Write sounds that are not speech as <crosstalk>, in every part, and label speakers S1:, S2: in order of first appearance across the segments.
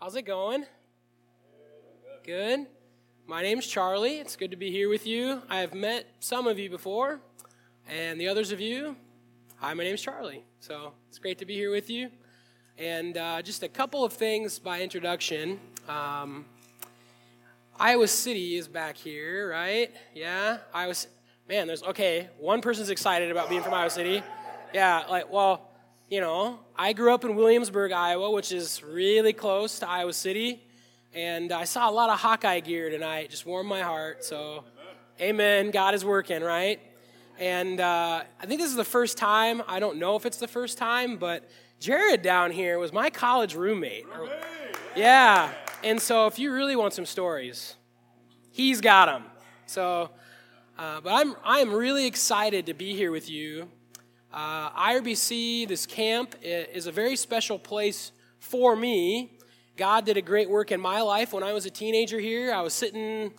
S1: How's it going? Good. My name's Charlie. It's good to be here with you. I have met some of you before, and the others of you, hi, my name's Charlie. So it's great to be here with you. And uh, just a couple of things by introduction. Um, Iowa City is back here, right? Yeah, Iowa. Man, there's okay. One person's excited about being from Iowa City. Yeah, like well, you know, I grew up in Williamsburg, Iowa, which is really close to Iowa City. And I saw a lot of Hawkeye gear tonight, just warmed my heart. So, amen. God is working, right? And uh, I think this is the first time, I don't know if it's the first time, but Jared down here was my college roommate. Yeah. And so, if you really want some stories, he's got them. So, uh, but I'm, I'm really excited to be here with you uh, IRBC, this camp, is a very special place for me. God did a great work in my life when I was a teenager here. I was sitting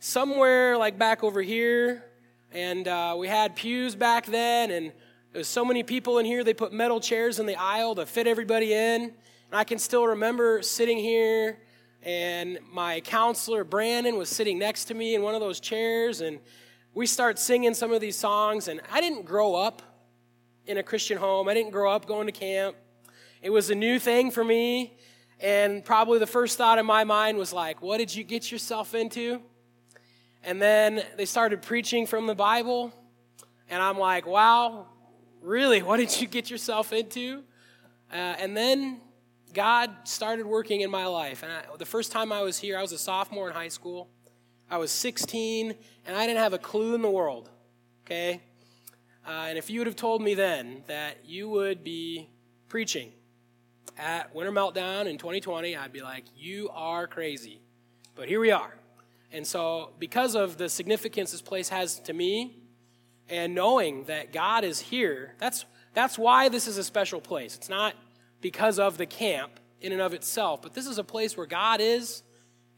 S1: somewhere like back over here, and uh, we had pews back then, and there was so many people in here. They put metal chairs in the aisle to fit everybody in. And I can still remember sitting here, and my counselor Brandon was sitting next to me in one of those chairs, and we start singing some of these songs. And I didn't grow up in a Christian home. I didn't grow up going to camp. It was a new thing for me. And probably the first thought in my mind was like, what did you get yourself into? And then they started preaching from the Bible. And I'm like, wow, really? What did you get yourself into? Uh, and then God started working in my life. And I, the first time I was here, I was a sophomore in high school. I was 16, and I didn't have a clue in the world. Okay? Uh, and if you would have told me then that you would be preaching at Winter Meltdown in 2020, I'd be like, you are crazy. But here we are. And so, because of the significance this place has to me, and knowing that God is here, that's, that's why this is a special place. It's not because of the camp in and of itself, but this is a place where God is,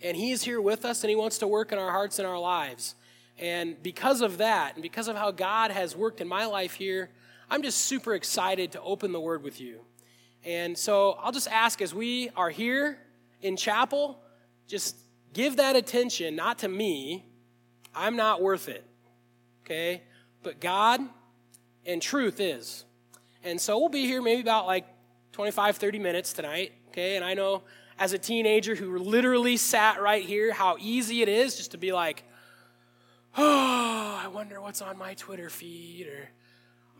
S1: and He is here with us, and He wants to work in our hearts and our lives. And because of that, and because of how God has worked in my life here, I'm just super excited to open the Word with you. And so I'll just ask as we are here in chapel, just give that attention, not to me. I'm not worth it. Okay? But God and truth is. And so we'll be here maybe about like 25, 30 minutes tonight. Okay? And I know as a teenager who literally sat right here, how easy it is just to be like, oh, <sighs> I wonder what's on my Twitter feed, or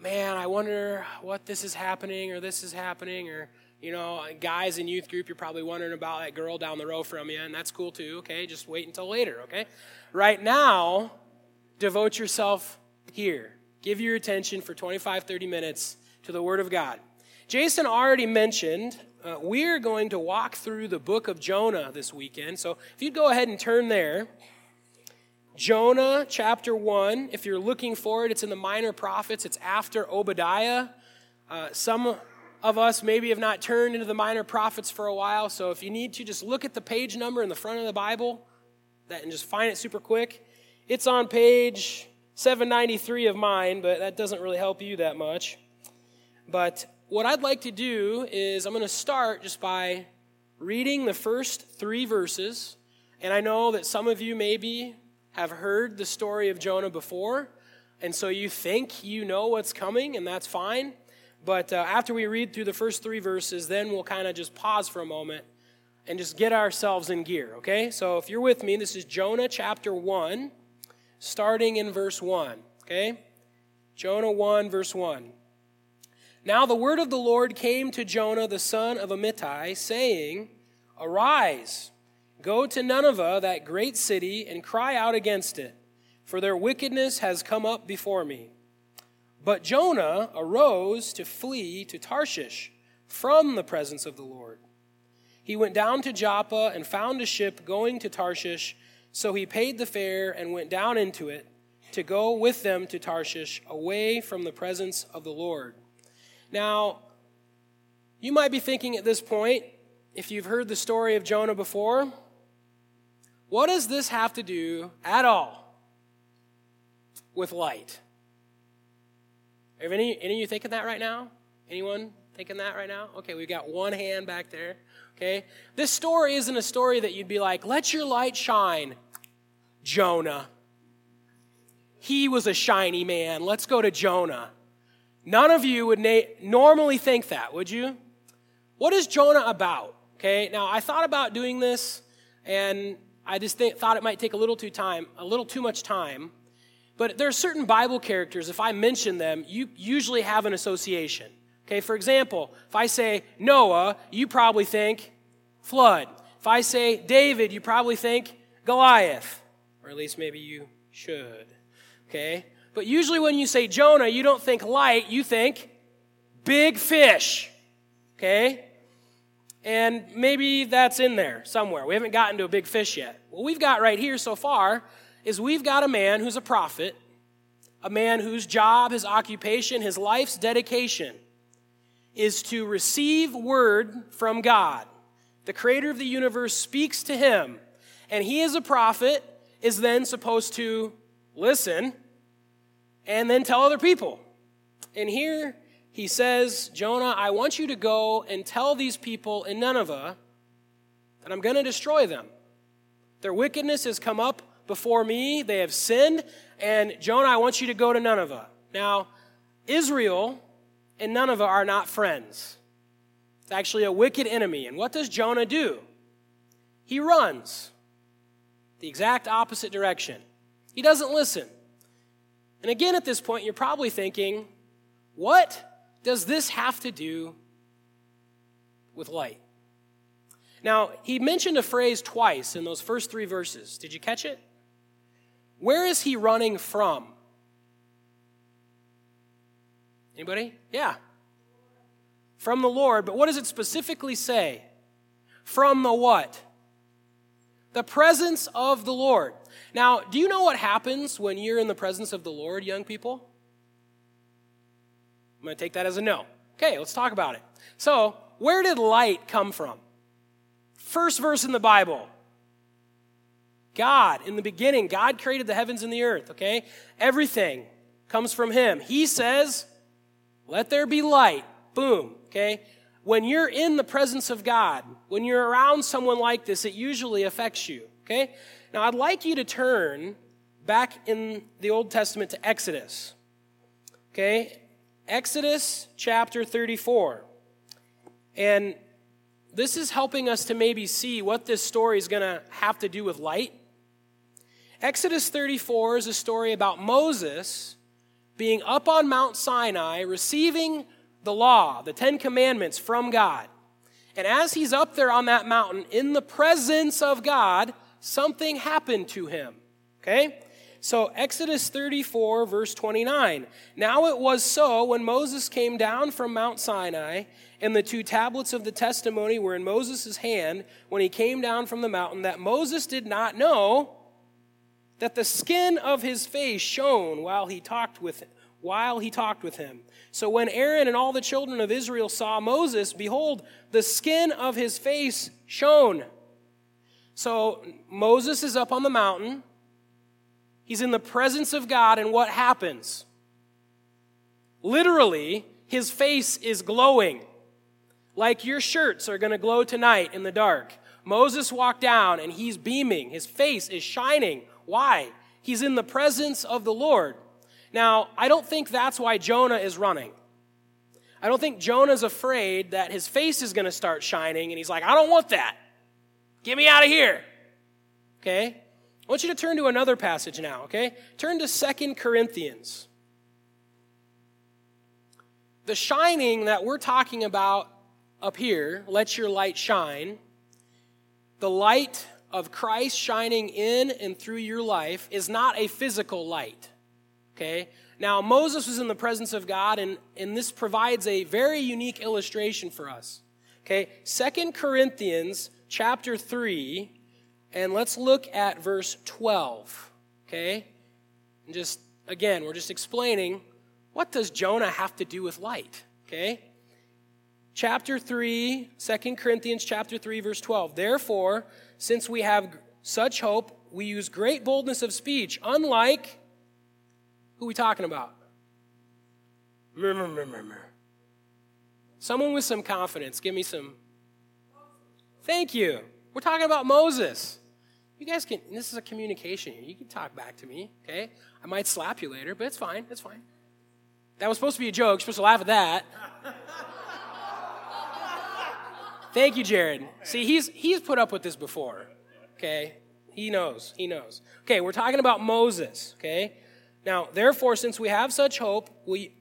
S1: man, I wonder what this is happening, or this is happening, or you know, guys in youth group, you're probably wondering about that girl down the row from you, and that's cool too, okay? Just wait until later, okay? Right now, devote yourself here. Give your attention for 25, 30 minutes to the Word of God. Jason already mentioned uh, we're going to walk through the book of Jonah this weekend. So if you'd go ahead and turn there. Jonah chapter 1, if you're looking for it, it's in the Minor Prophets. It's after Obadiah. Uh, some of us maybe have not turned into the Minor Prophets for a while, so if you need to, just look at the page number in the front of the Bible that, and just find it super quick. It's on page 793 of mine, but that doesn't really help you that much. But what I'd like to do is I'm going to start just by reading the first three verses. And I know that some of you maybe have heard the story of Jonah before, and so you think you know what's coming, and that's fine. But uh, after we read through the first three verses, then we'll kind of just pause for a moment and just get ourselves in gear, okay? So if you're with me, this is Jonah chapter 1, starting in verse 1, okay? Jonah 1, verse 1. Now the word of the Lord came to Jonah the son of Amittai, saying, Arise Go to Nineveh, that great city, and cry out against it, for their wickedness has come up before me. But Jonah arose to flee to Tarshish from the presence of the Lord. He went down to Joppa and found a ship going to Tarshish, so he paid the fare and went down into it to go with them to Tarshish, away from the presence of the Lord. Now, you might be thinking at this point, if you've heard the story of Jonah before, what does this have to do at all with light? Are any, any of you thinking that right now? Anyone thinking that right now? Okay, we've got one hand back there. Okay? This story isn't a story that you'd be like, let your light shine, Jonah. He was a shiny man. Let's go to Jonah. None of you would na- normally think that, would you? What is Jonah about? Okay, now I thought about doing this, and I just think, thought it might take a little too time, a little too much time. But there are certain Bible characters. If I mention them, you usually have an association. Okay, for example, if I say Noah, you probably think flood. If I say David, you probably think Goliath, or at least maybe you should. Okay, but usually when you say Jonah, you don't think light, you think big fish. Okay? And maybe that's in there somewhere. We haven't gotten to a big fish yet. What we've got right here so far is we've got a man who's a prophet, a man whose job, his occupation, his life's dedication is to receive word from God. The creator of the universe speaks to him, and he, as a prophet, is then supposed to listen and then tell other people. And here he says, Jonah, I want you to go and tell these people in Nineveh that I'm going to destroy them. Their wickedness has come up before me, they have sinned, and Jonah, I want you to go to Nineveh. Now, Israel and Nineveh are not friends. It's actually a wicked enemy. And what does Jonah do? He runs the exact opposite direction. He doesn't listen. And again, at this point, you're probably thinking, what does this have to do with light? Now, he mentioned a phrase twice in those first three verses. Did you catch it? Where is he running from? Anybody? Yeah. From the Lord. But what does it specifically say? From the what? The presence of the Lord. Now, do you know what happens when you're in the presence of the Lord, young people? I'm going to take that as a no. Okay, let's talk about it. So, where did light come from? First verse in the Bible. God, in the beginning, God created the heavens and the earth, okay? Everything comes from Him. He says, let there be light. Boom. Okay? When you're in the presence of God, when you're around someone like this, it usually affects you. Okay? Now, I'd like you to turn back in the Old Testament to Exodus. Okay? Exodus chapter 34. And this is helping us to maybe see what this story is going to have to do with light. Exodus 34 is a story about Moses being up on Mount Sinai, receiving the law, the Ten Commandments from God. And as he's up there on that mountain in the presence of God, something happened to him. Okay? So, Exodus 34, verse 29. Now it was so when Moses came down from Mount Sinai, and the two tablets of the testimony were in Moses' hand when he came down from the mountain, that Moses did not know that the skin of his face shone while he talked with him, while he talked with him. So when Aaron and all the children of Israel saw Moses, behold, the skin of his face shone. So Moses is up on the mountain. He's in the presence of God, and what happens? Literally, his face is glowing. Like your shirts are going to glow tonight in the dark. Moses walked down and he's beaming. His face is shining. Why? He's in the presence of the Lord. Now, I don't think that's why Jonah is running. I don't think Jonah's afraid that his face is going to start shining and he's like, I don't want that. Get me out of here. Okay? I want you to turn to another passage now, okay? Turn to Second Corinthians. The shining that we're talking about up here, let your light shine, the light of Christ shining in and through your life is not a physical light. Okay? Now, Moses was in the presence of God, and, and this provides a very unique illustration for us. Okay? Second Corinthians chapter 3, and let's look at verse 12. Okay? And just, again, we're just explaining what does Jonah have to do with light? Okay? Chapter 3, 2 Corinthians chapter 3, verse 12. Therefore, since we have such hope, we use great boldness of speech, unlike who we talking about? Someone with some confidence. Give me some. Thank you. We're talking about Moses. You guys can, this is a communication here. You can talk back to me, okay? I might slap you later, but it's fine. It's fine. That was supposed to be a joke. You're supposed to laugh at that. Thank you, Jared. See, he's, he's put up with this before, okay? He knows. He knows. Okay, we're talking about Moses, okay? Now, therefore, since we have such hope, we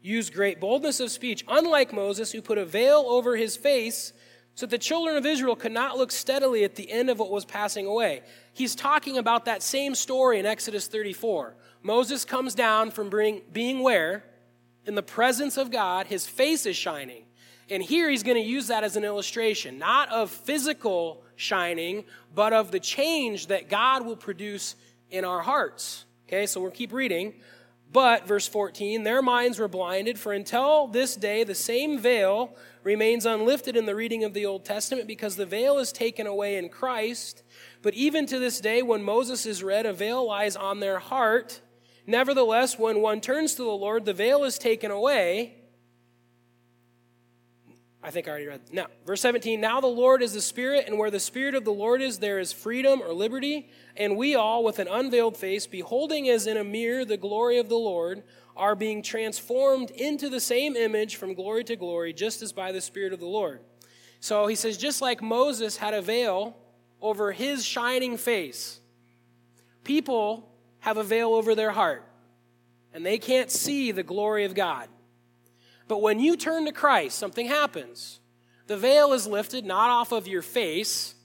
S1: use great boldness of speech, unlike Moses, who put a veil over his face so the children of Israel could not look steadily at the end of what was passing away. He's talking about that same story in Exodus 34. Moses comes down from being where? In the presence of God, his face is shining. And here he's going to use that as an illustration, not of physical shining, but of the change that God will produce in our hearts. Okay, so we'll keep reading. But, verse 14, their minds were blinded, for until this day the same veil remains unlifted in the reading of the Old Testament because the veil is taken away in Christ. But even to this day, when Moses is read, a veil lies on their heart. Nevertheless, when one turns to the Lord, the veil is taken away. I think I already read. Now, verse 17. Now the Lord is the Spirit, and where the Spirit of the Lord is, there is freedom or liberty. And we all, with an unveiled face, beholding as in a mirror the glory of the Lord, are being transformed into the same image from glory to glory, just as by the Spirit of the Lord. So he says, just like Moses had a veil over his shining face, people have a veil over their heart, and they can't see the glory of God. But when you turn to Christ, something happens. The veil is lifted not off of your face,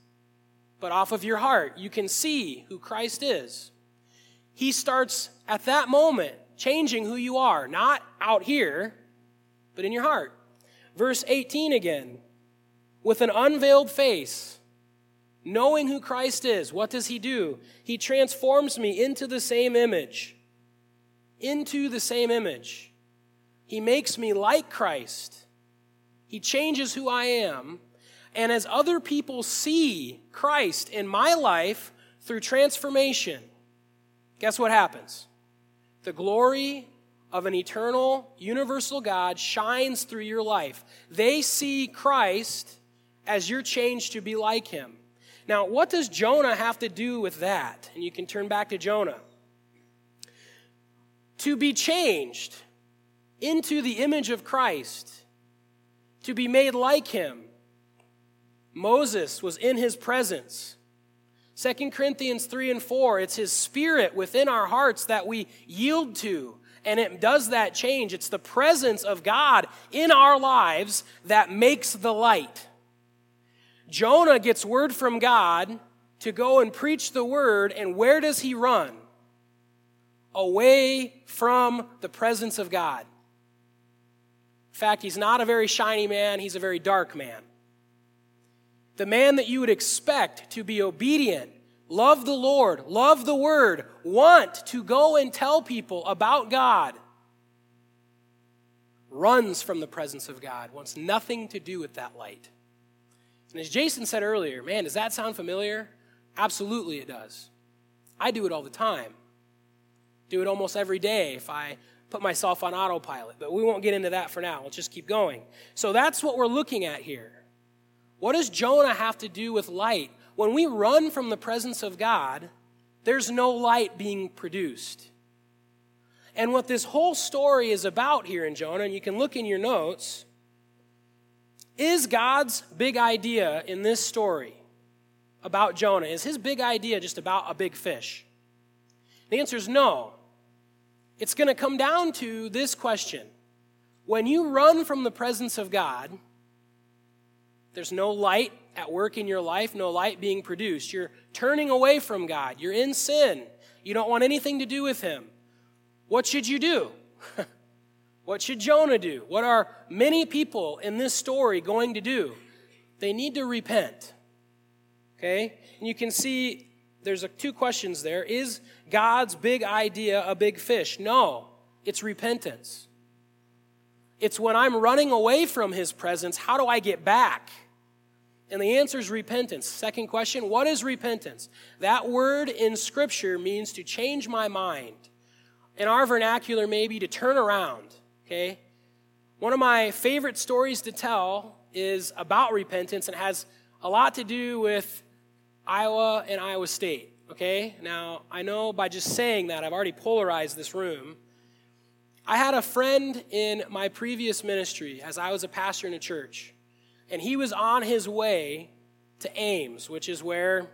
S1: but off of your heart. You can see who Christ is. He starts at that moment changing who you are, not out here, but in your heart. Verse 18 again. With an unveiled face, knowing who Christ is, what does he do? He transforms me into the same image. Into the same image. He makes me like Christ. He changes who I am. And as other people see Christ in my life through transformation, guess what happens? The glory of an eternal, universal God shines through your life. They see Christ as you're changed to be like him. Now, what does Jonah have to do with that? And you can turn back to Jonah. To be changed into the image of Christ, to be made like him. Moses was in his presence. 2 Corinthians 3 and 4, it's his spirit within our hearts that we yield to. And it does that change. It's the presence of God in our lives that makes the light. Jonah gets word from God to go and preach the word, and where does he run? Away from the presence of God fact, he's not a very shiny man, he's a very dark man. The man that you would expect to be obedient, love the Lord, love the Word, want to go and tell people about God, runs from the presence of God, wants nothing to do with that light. And as Jason said earlier, man, does that sound familiar? Absolutely it does. I do it all the time. Do it almost every day if I put myself on autopilot. But we won't get into that for now. Let's just keep going. So that's what we're looking at here. What does Jonah have to do with light? When we run from the presence of God, there's no light being produced. And what this whole story is about here in Jonah, and you can look in your notes, is God's big idea in this story about Jonah? Is his big idea just about a big fish? The answer is no. It's going to come down to this question. When you run from the presence of God, there's no light at work in your life, no light being produced. You're turning away from God. You're in sin. You don't want anything to do with Him. What should you do? <laughs> what should Jonah do? What are many people in this story going to do? They need to repent. Okay? And you can see there's a, two questions there. Is God's big idea a big fish? No, it's repentance. It's when I'm running away from his presence, how do I get back? And the answer is repentance. Second question What is repentance? That word in Scripture means to change my mind. In our vernacular, maybe to turn around. Okay? One of my favorite stories to tell is about repentance and has a lot to do with Iowa and Iowa State. Okay? Now, I know by just saying that, I've already polarized this room. I had a friend in my previous ministry as I was a pastor in a church, and he was on his way to Ames, which is where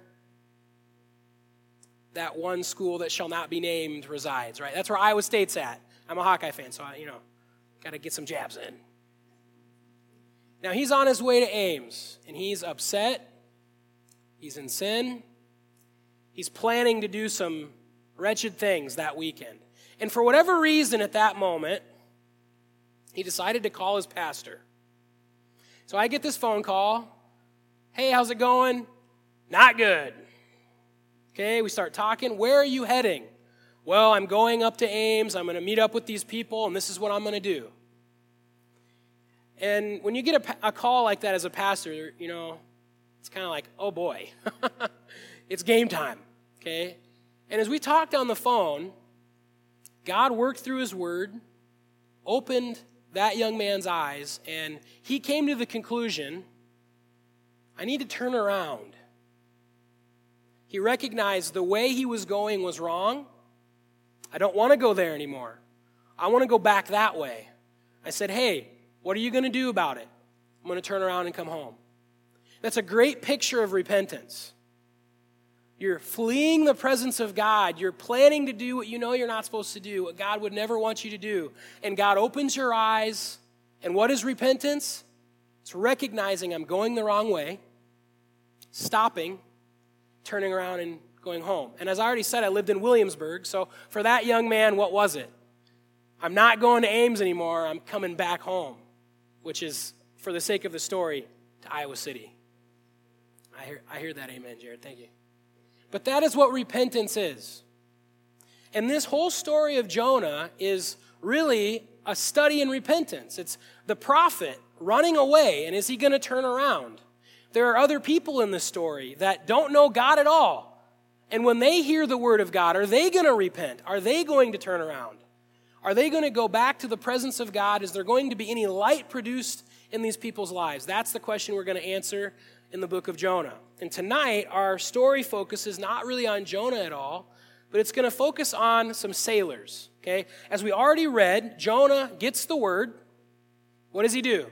S1: that one school that shall not be named resides, right? That's where Iowa State's at. I'm a Hawkeye fan, so I, you know, got to get some jabs in. Now he's on his way to Ames, and he's upset. He's in sin. He's planning to do some wretched things that weekend. And for whatever reason at that moment, he decided to call his pastor. So I get this phone call. Hey, how's it going? Not good. Okay, we start talking. Where are you heading? Well, I'm going up to Ames. I'm going to meet up with these people, and this is what I'm going to do. And when you get a, a call like that as a pastor, you know, it's kind of like, oh boy, <laughs> it's game time. Okay? And as we talked on the phone, God worked through his word, opened that young man's eyes, and he came to the conclusion I need to turn around. He recognized the way he was going was wrong. I don't want to go there anymore. I want to go back that way. I said, Hey, what are you going to do about it? I'm going to turn around and come home. That's a great picture of repentance. You're fleeing the presence of God. You're planning to do what you know you're not supposed to do, what God would never want you to do. And God opens your eyes. And what is repentance? It's recognizing I'm going the wrong way, stopping, turning around and going home. And as I already said, I lived in Williamsburg. So for that young man, what was it? I'm not going to Ames anymore. I'm coming back home, which is, for the sake of the story, to Iowa City. I hear, I hear that amen, Jared. Thank you. But that is what repentance is. And this whole story of Jonah is really a study in repentance. It's the prophet running away, and is he going to turn around? There are other people in the story that don't know God at all. And when they hear the word of God, are they going to repent? Are they going to turn around? Are they going to go back to the presence of God? Is there going to be any light produced in these people's lives? That's the question we're going to answer in the book of Jonah. And tonight, our story focuses not really on Jonah at all, but it's going to focus on some sailors. Okay? As we already read, Jonah gets the word. What does he do?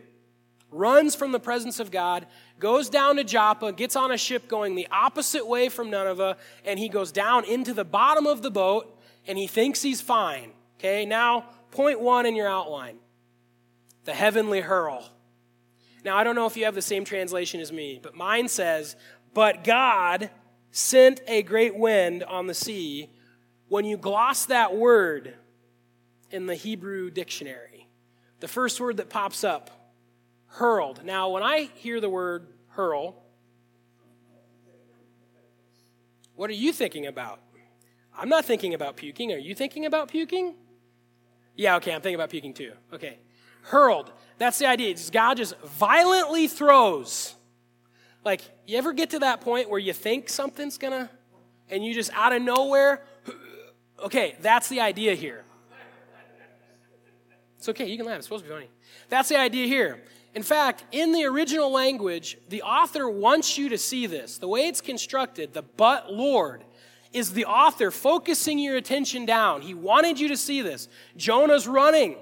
S1: Runs from the presence of God goes down to Joppa, gets on a ship going the opposite way from Nineveh, and he goes down into the bottom of the boat and he thinks he's fine. Okay, now, point one in your outline the heavenly hurl. Now, I don't know if you have the same translation as me, but mine says, But God sent a great wind on the sea. When you gloss that word in the Hebrew dictionary, the first word that pops up hurled. Now, when I hear the word hurl, what are you thinking about? I'm not thinking about puking. Are you thinking about puking? Yeah, okay, I'm thinking about puking too. Okay. Hurled. That's the idea. God just violently throws. Like, you ever get to that point where you think something's gonna, and you just out of nowhere, <gasps> okay, that's the idea here. It's okay, you can laugh. It's supposed to be funny. That's the idea here. In fact, in the original language, the author wants you to see this. The way it's constructed, the but Lord, is the author focusing your attention down. He wanted you to see this. Jonah's running.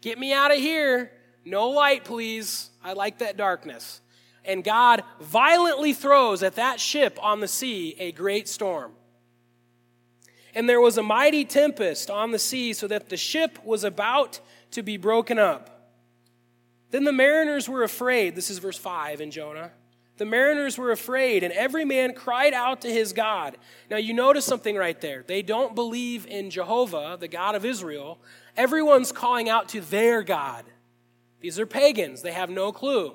S1: Get me out of here. No light, please. I like that darkness. And God violently throws at that ship on the sea a great storm. And there was a mighty tempest on the sea, so that the ship was about to be broken up. Then the mariners were afraid. This is verse 5 in Jonah. The mariners were afraid, and every man cried out to his God. Now, you notice something right there. They don't believe in Jehovah, the God of Israel. Everyone's calling out to their God. These are pagans. They have no clue.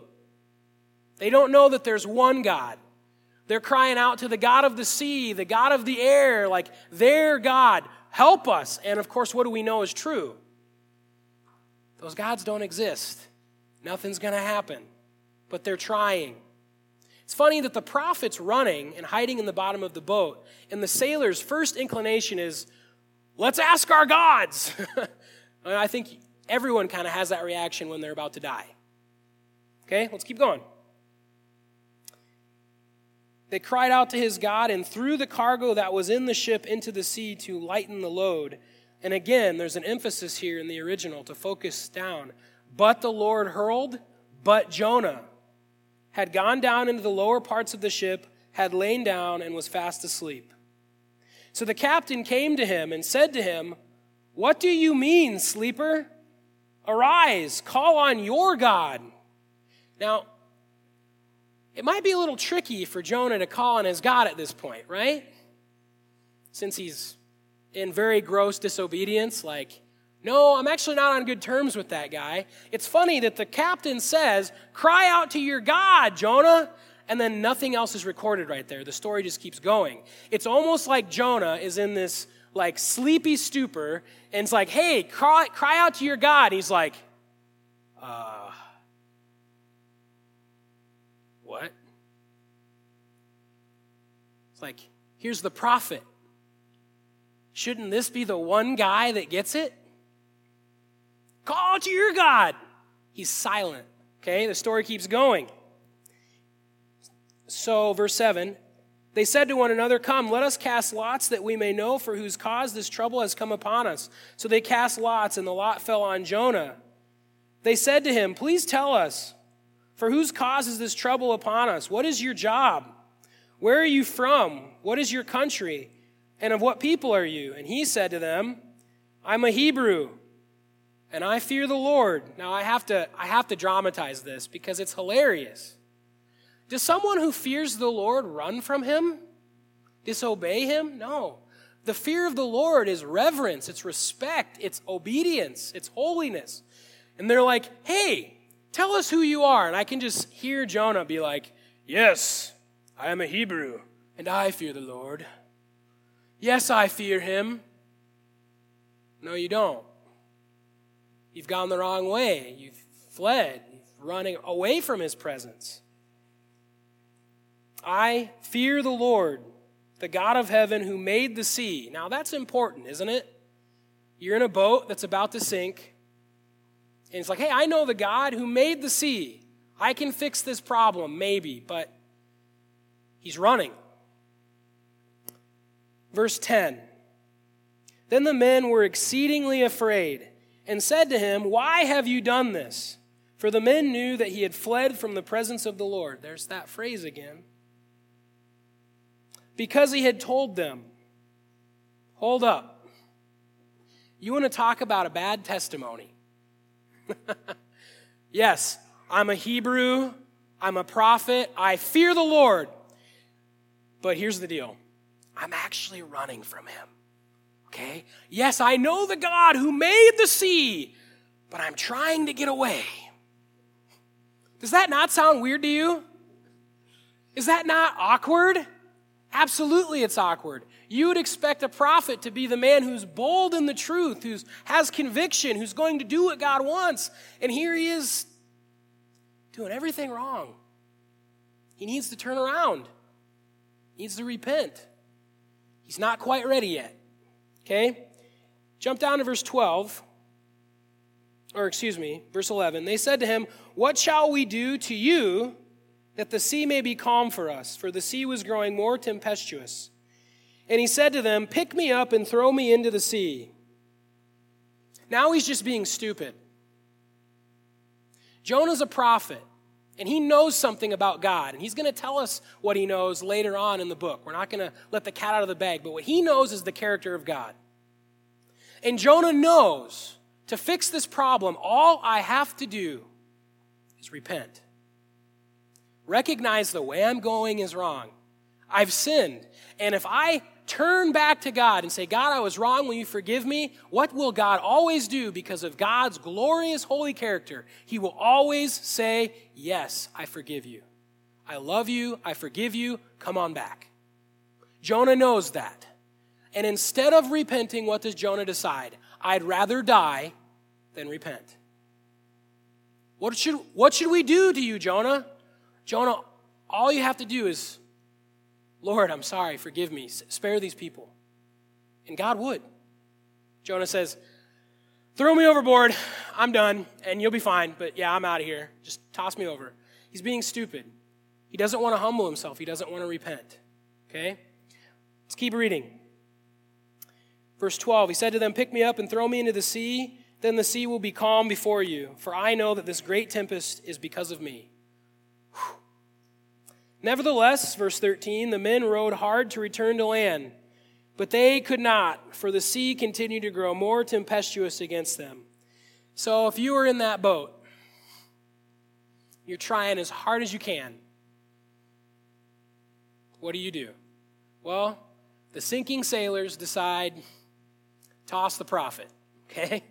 S1: They don't know that there's one God. They're crying out to the God of the sea, the God of the air, like their God. Help us. And of course, what do we know is true? Those gods don't exist. Nothing's going to happen. But they're trying. It's funny that the prophet's running and hiding in the bottom of the boat, and the sailor's first inclination is, let's ask our gods. <laughs> I think everyone kind of has that reaction when they're about to die. Okay, let's keep going. They cried out to his God and threw the cargo that was in the ship into the sea to lighten the load. And again, there's an emphasis here in the original to focus down. But the Lord hurled, but Jonah had gone down into the lower parts of the ship, had lain down, and was fast asleep. So the captain came to him and said to him, What do you mean, sleeper? Arise, call on your God. Now, it might be a little tricky for Jonah to call on his God at this point, right? Since he's in very gross disobedience, like, no, I'm actually not on good terms with that guy. It's funny that the captain says, Cry out to your God, Jonah. And then nothing else is recorded right there. The story just keeps going. It's almost like Jonah is in this like sleepy stupor and it's like, Hey, cry, cry out to your God. He's like, uh, what? It's like, here's the prophet. Shouldn't this be the one guy that gets it? Call to your God. He's silent. Okay, the story keeps going. So, verse 7 they said to one another, Come, let us cast lots that we may know for whose cause this trouble has come upon us. So they cast lots, and the lot fell on Jonah. They said to him, Please tell us, for whose cause is this trouble upon us? What is your job? Where are you from? What is your country? And of what people are you? And he said to them, I'm a Hebrew, and I fear the Lord. Now I have to, I have to dramatize this because it's hilarious. Does someone who fears the Lord run from him? Disobey him? No. The fear of the Lord is reverence, it's respect, it's obedience, it's holiness. And they're like, hey, Tell us who you are. And I can just hear Jonah be like, Yes, I am a Hebrew, and I fear the Lord. Yes, I fear him. No, you don't. You've gone the wrong way. You've fled. You've running away from his presence. I fear the Lord, the God of heaven who made the sea. Now that's important, isn't it? You're in a boat that's about to sink. And it's like, hey, I know the God who made the sea. I can fix this problem, maybe, but he's running. Verse 10 Then the men were exceedingly afraid and said to him, Why have you done this? For the men knew that he had fled from the presence of the Lord. There's that phrase again. Because he had told them, Hold up. You want to talk about a bad testimony? <laughs> yes, I'm a Hebrew, I'm a prophet, I fear the Lord. But here's the deal I'm actually running from him. Okay? Yes, I know the God who made the sea, but I'm trying to get away. Does that not sound weird to you? Is that not awkward? Absolutely, it's awkward. You would expect a prophet to be the man who's bold in the truth, who has conviction, who's going to do what God wants. And here he is doing everything wrong. He needs to turn around, he needs to repent. He's not quite ready yet. Okay? Jump down to verse 12. Or, excuse me, verse 11. They said to him, What shall we do to you that the sea may be calm for us? For the sea was growing more tempestuous. And he said to them, Pick me up and throw me into the sea. Now he's just being stupid. Jonah's a prophet, and he knows something about God, and he's going to tell us what he knows later on in the book. We're not going to let the cat out of the bag, but what he knows is the character of God. And Jonah knows to fix this problem, all I have to do is repent. Recognize the way I'm going is wrong. I've sinned. And if I turn back to God and say, God, I was wrong, will you forgive me? What will God always do because of God's glorious holy character? He will always say, Yes, I forgive you. I love you. I forgive you. Come on back. Jonah knows that. And instead of repenting, what does Jonah decide? I'd rather die than repent. What should, what should we do to you, Jonah? Jonah, all you have to do is Lord, I'm sorry, forgive me, spare these people. And God would. Jonah says, Throw me overboard, I'm done, and you'll be fine, but yeah, I'm out of here. Just toss me over. He's being stupid. He doesn't want to humble himself, he doesn't want to repent. Okay? Let's keep reading. Verse 12 He said to them, Pick me up and throw me into the sea, then the sea will be calm before you, for I know that this great tempest is because of me. Nevertheless, verse 13, the men rowed hard to return to land, but they could not, for the sea continued to grow more tempestuous against them. So if you were in that boat, you're trying as hard as you can. What do you do? Well, the sinking sailors decide toss the prophet, okay?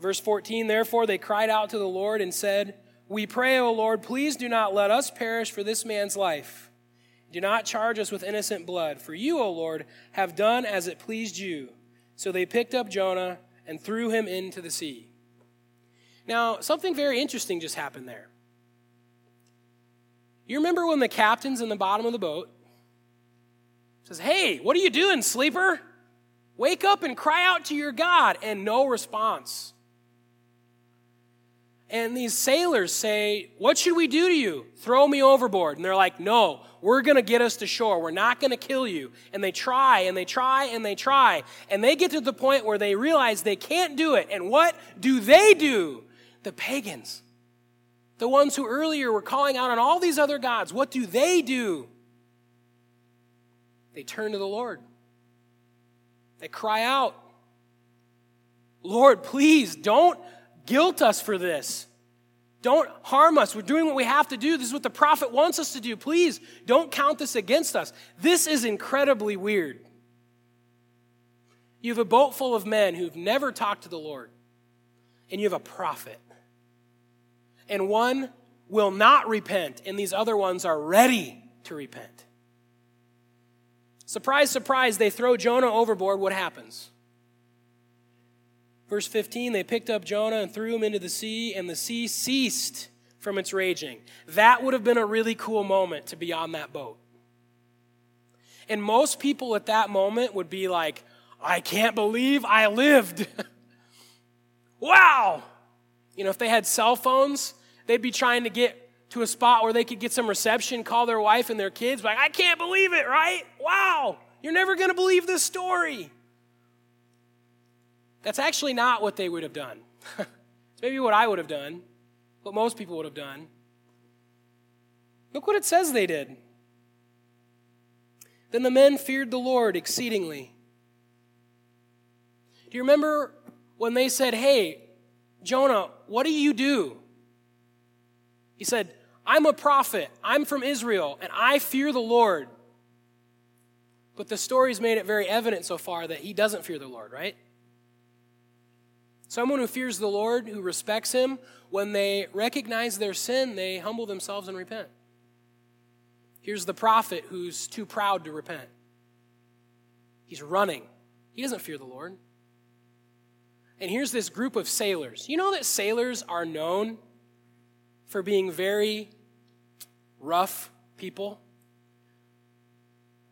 S1: Verse 14, therefore they cried out to the Lord and said, We pray, O Lord, please do not let us perish for this man's life. Do not charge us with innocent blood, for you, O Lord, have done as it pleased you. So they picked up Jonah and threw him into the sea. Now, something very interesting just happened there. You remember when the captain's in the bottom of the boat says, Hey, what are you doing, sleeper? Wake up and cry out to your God, and no response. And these sailors say, What should we do to you? Throw me overboard. And they're like, No, we're going to get us to shore. We're not going to kill you. And they try and they try and they try. And they get to the point where they realize they can't do it. And what do they do? The pagans, the ones who earlier were calling out on all these other gods, what do they do? They turn to the Lord. They cry out, Lord, please don't guilt us for this. Don't harm us. We're doing what we have to do. This is what the prophet wants us to do. Please don't count this against us. This is incredibly weird. You have a boat full of men who've never talked to the Lord, and you have a prophet. And one will not repent, and these other ones are ready to repent. Surprise, surprise, they throw Jonah overboard. What happens? Verse 15, they picked up Jonah and threw him into the sea, and the sea ceased from its raging. That would have been a really cool moment to be on that boat. And most people at that moment would be like, I can't believe I lived. <laughs> wow. You know, if they had cell phones, they'd be trying to get to a spot where they could get some reception, call their wife and their kids, like, I can't believe it, right? Wow. You're never to believe this story. That's actually not what they would have done. <laughs> it's maybe what I would have done, what most people would have done. Look what it says they did. Then the men feared the Lord exceedingly. Do you remember when they said, Hey, Jonah, what do you do? He said, I'm a prophet. I'm from Israel, and I fear the Lord. But the story's made it very evident so far that he doesn't fear the Lord, right? Someone who fears the Lord, who respects Him, when they recognize their sin, they humble themselves and repent. Here's the prophet who's too proud to repent. He's running. He doesn't fear the Lord. And here's this group of sailors. You know that sailors are known for being very rough people?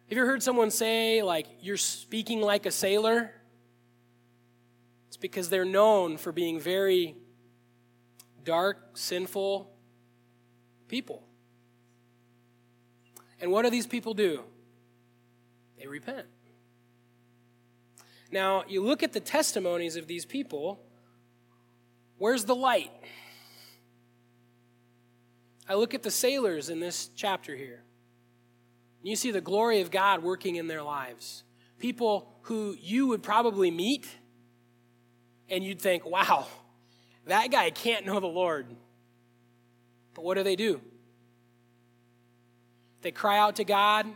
S1: Have you ever heard someone say, like, you're speaking like a sailor? Because they're known for being very dark, sinful people. And what do these people do? They repent. Now, you look at the testimonies of these people, where's the light? I look at the sailors in this chapter here. You see the glory of God working in their lives. People who you would probably meet and you'd think, wow, that guy can't know the Lord. But what do they do? They cry out to God,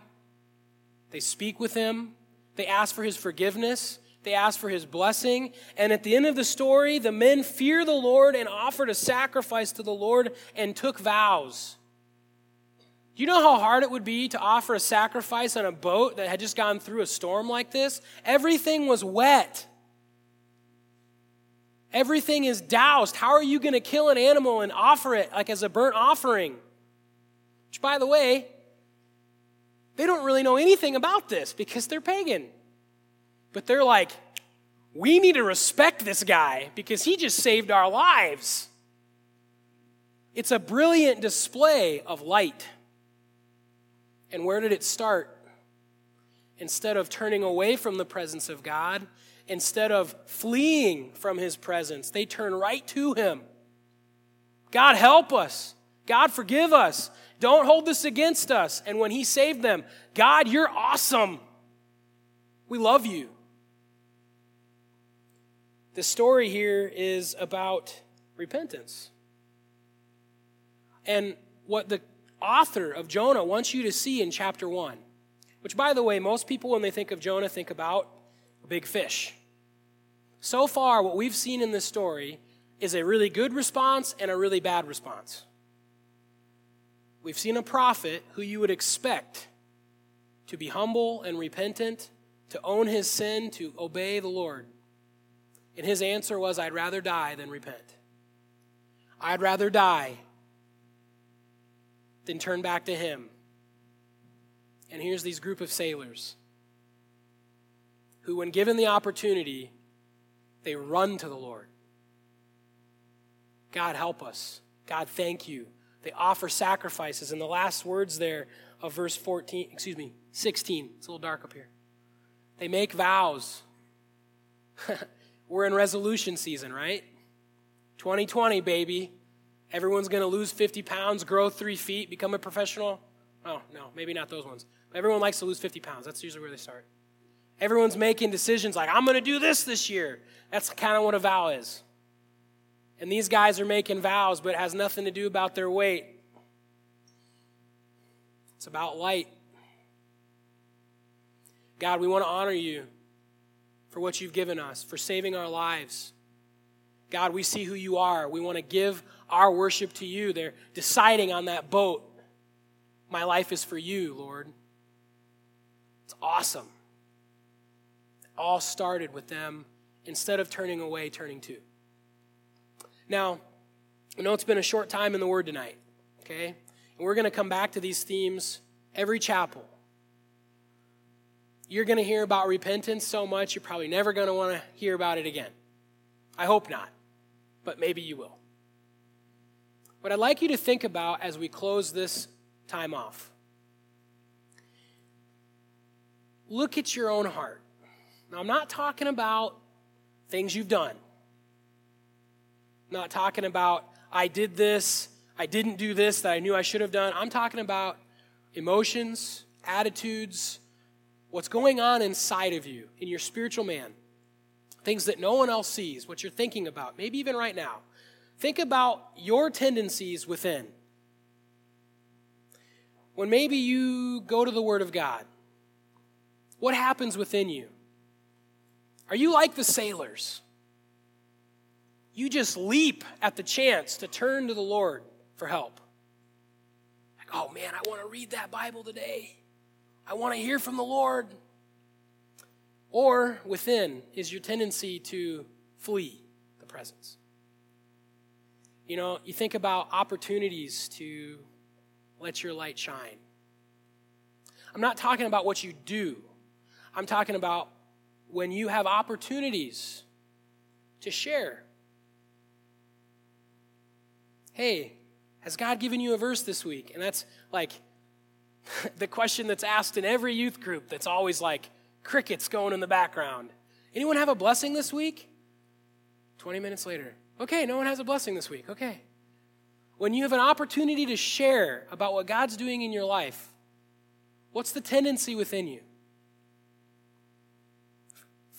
S1: they speak with Him, they ask for His forgiveness, they ask for His blessing, and at the end of the story, the men fear the Lord and offered a sacrifice to the Lord and took vows. Do you know how hard it would be to offer a sacrifice on a boat that had just gone through a storm like this? Everything was wet. Everything is doused. How are you going to kill an animal and offer it like as a burnt offering? Which, by the way, they don't really know anything about this because they're pagan. But they're like, we need to respect this guy because he just saved our lives. It's a brilliant display of light. And where did it start? Instead of turning away from the presence of God, instead of fleeing from his presence, they turn right to him. God, help us. God, forgive us. Don't hold this against us. And when he saved them, God, you're awesome. We love you. The story here is about repentance. And what the author of Jonah wants you to see in chapter 1, which, by the way, most people, when they think of Jonah, think about big fish. So far, what we've seen in this story is a really good response and a really bad response. We've seen a prophet who you would expect to be humble and repentant, to own his sin, to obey the Lord. And his answer was, I'd rather die than repent. I'd rather die than turn back to him. And here's these group of sailors who, when given the opportunity, they run to the Lord. God, help us. God, thank you. They offer sacrifices. And the last words there of verse 14, excuse me, 16, it's a little dark up here. They make vows. <laughs> We're in resolution season, right? 2020, baby. Everyone's going to lose 50 pounds, grow three feet, become a professional. Oh, no, maybe not those ones. Everyone likes to lose 50 pounds. That's usually where they start. Everyone's making decisions like, I'm going to do this this year. That's kind of what a vow is. And these guys are making vows, but it has nothing to do about their weight. It's about light. God, we want to honor you for what you've given us, for saving our lives. God, we see who you are. We want to give our worship to you. They're deciding on that boat. My life is for you, Lord. It's awesome. All started with them, instead of turning away, turning to. Now, I know it's been a short time in the Word tonight, okay? And we're going to come back to these themes every chapel. You're going to hear about repentance so much, you're probably never going to want to hear about it again. I hope not, but maybe you will. What I'd like you to think about as we close this time off look at your own heart. Now, I'm not talking about things you've done. I'm not talking about, I did this, I didn't do this that I knew I should have done. I'm talking about emotions, attitudes, what's going on inside of you, in your spiritual man. Things that no one else sees, what you're thinking about, maybe even right now. Think about your tendencies within. When maybe you go to the Word of God, what happens within you? Are you like the sailors? You just leap at the chance to turn to the Lord for help. Like, oh man, I want to read that Bible today. I want to hear from the Lord. Or within is your tendency to flee the presence. You know, you think about opportunities to let your light shine. I'm not talking about what you do, I'm talking about when you have opportunities to share. Hey, has God given you a verse this week? And that's like <laughs> the question that's asked in every youth group that's always like crickets going in the background. Anyone have a blessing this week? 20 minutes later, Okay, no one has a blessing this week. Okay. When you have an opportunity to share about what God's doing in your life, what's the tendency within you?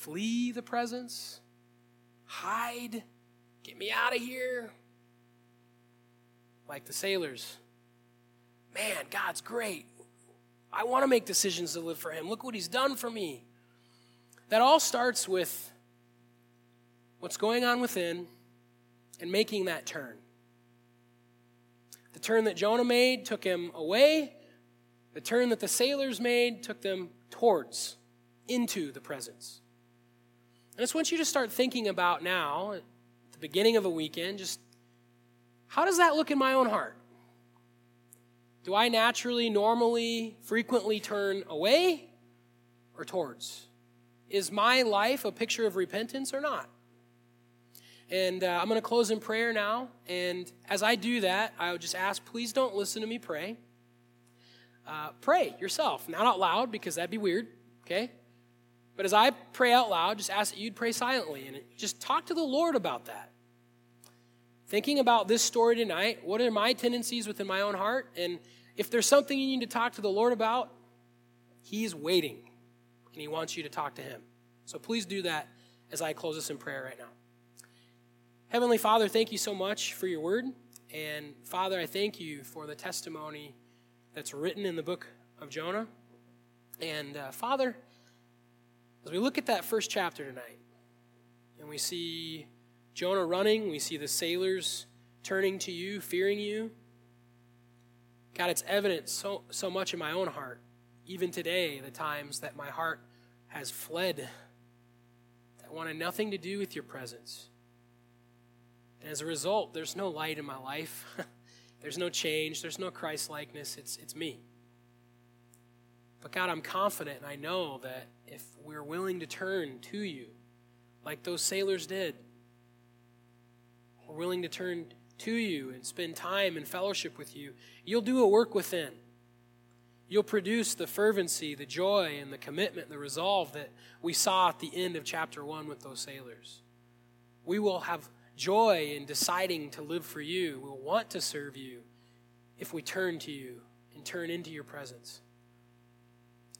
S1: Flee the presence? Hide? Get me out of here? Like the sailors. Man, God's great. I want to make decisions to live for Him. Look what He's done for me. That all starts with what's going on within and making that turn. The turn that Jonah made took him away. The turn that the sailors made took them towards, into the presence. I just want you to start thinking about now, at the beginning of a weekend, just how does that look in my own heart? Do I naturally, normally, frequently turn away or towards? Is my life a picture of repentance or not? And uh, I'm going to close in prayer now. And as I do that, I would just ask please don't listen to me pray. Uh, pray yourself, not out loud because that'd be weird, okay? But as I pray out loud, just ask that you'd pray silently and just talk to the Lord about that. Thinking about this story tonight, what are my tendencies within my own heart? And if there's something you need to talk to the Lord about, He's waiting and He wants you to talk to Him. So please do that as I close this in prayer right now. Heavenly Father, thank you so much for your word. And Father, I thank you for the testimony that's written in the book of Jonah. And uh, Father, as we look at that first chapter tonight, and we see Jonah running, we see the sailors turning to you, fearing you. God, it's evident so, so much in my own heart, even today, the times that my heart has fled, that wanted nothing to do with your presence. And as a result, there's no light in my life. <laughs> there's no change. There's no Christ likeness. It's, it's me. But God, I'm confident and I know that if we're willing to turn to you, like those sailors did, we're willing to turn to you and spend time in fellowship with you, you'll do a work within. You'll produce the fervency, the joy, and the commitment, the resolve that we saw at the end of chapter 1 with those sailors. We will have joy in deciding to live for you. We'll want to serve you if we turn to you and turn into your presence.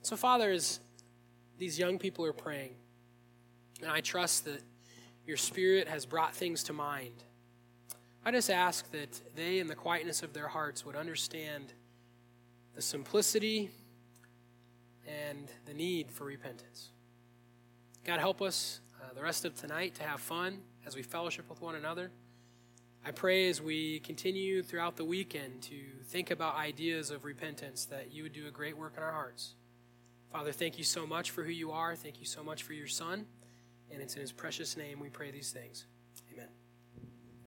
S1: So, Father, as these young people are praying, and I trust that your Spirit has brought things to mind, I just ask that they, in the quietness of their hearts, would understand the simplicity and the need for repentance. God, help us uh, the rest of tonight to have fun as we fellowship with one another. I pray as we continue throughout the weekend to think about ideas of repentance that you would do a great work in our hearts. Father, thank you so much for who you are. Thank you so much for your Son. And it's in his precious name we pray these things.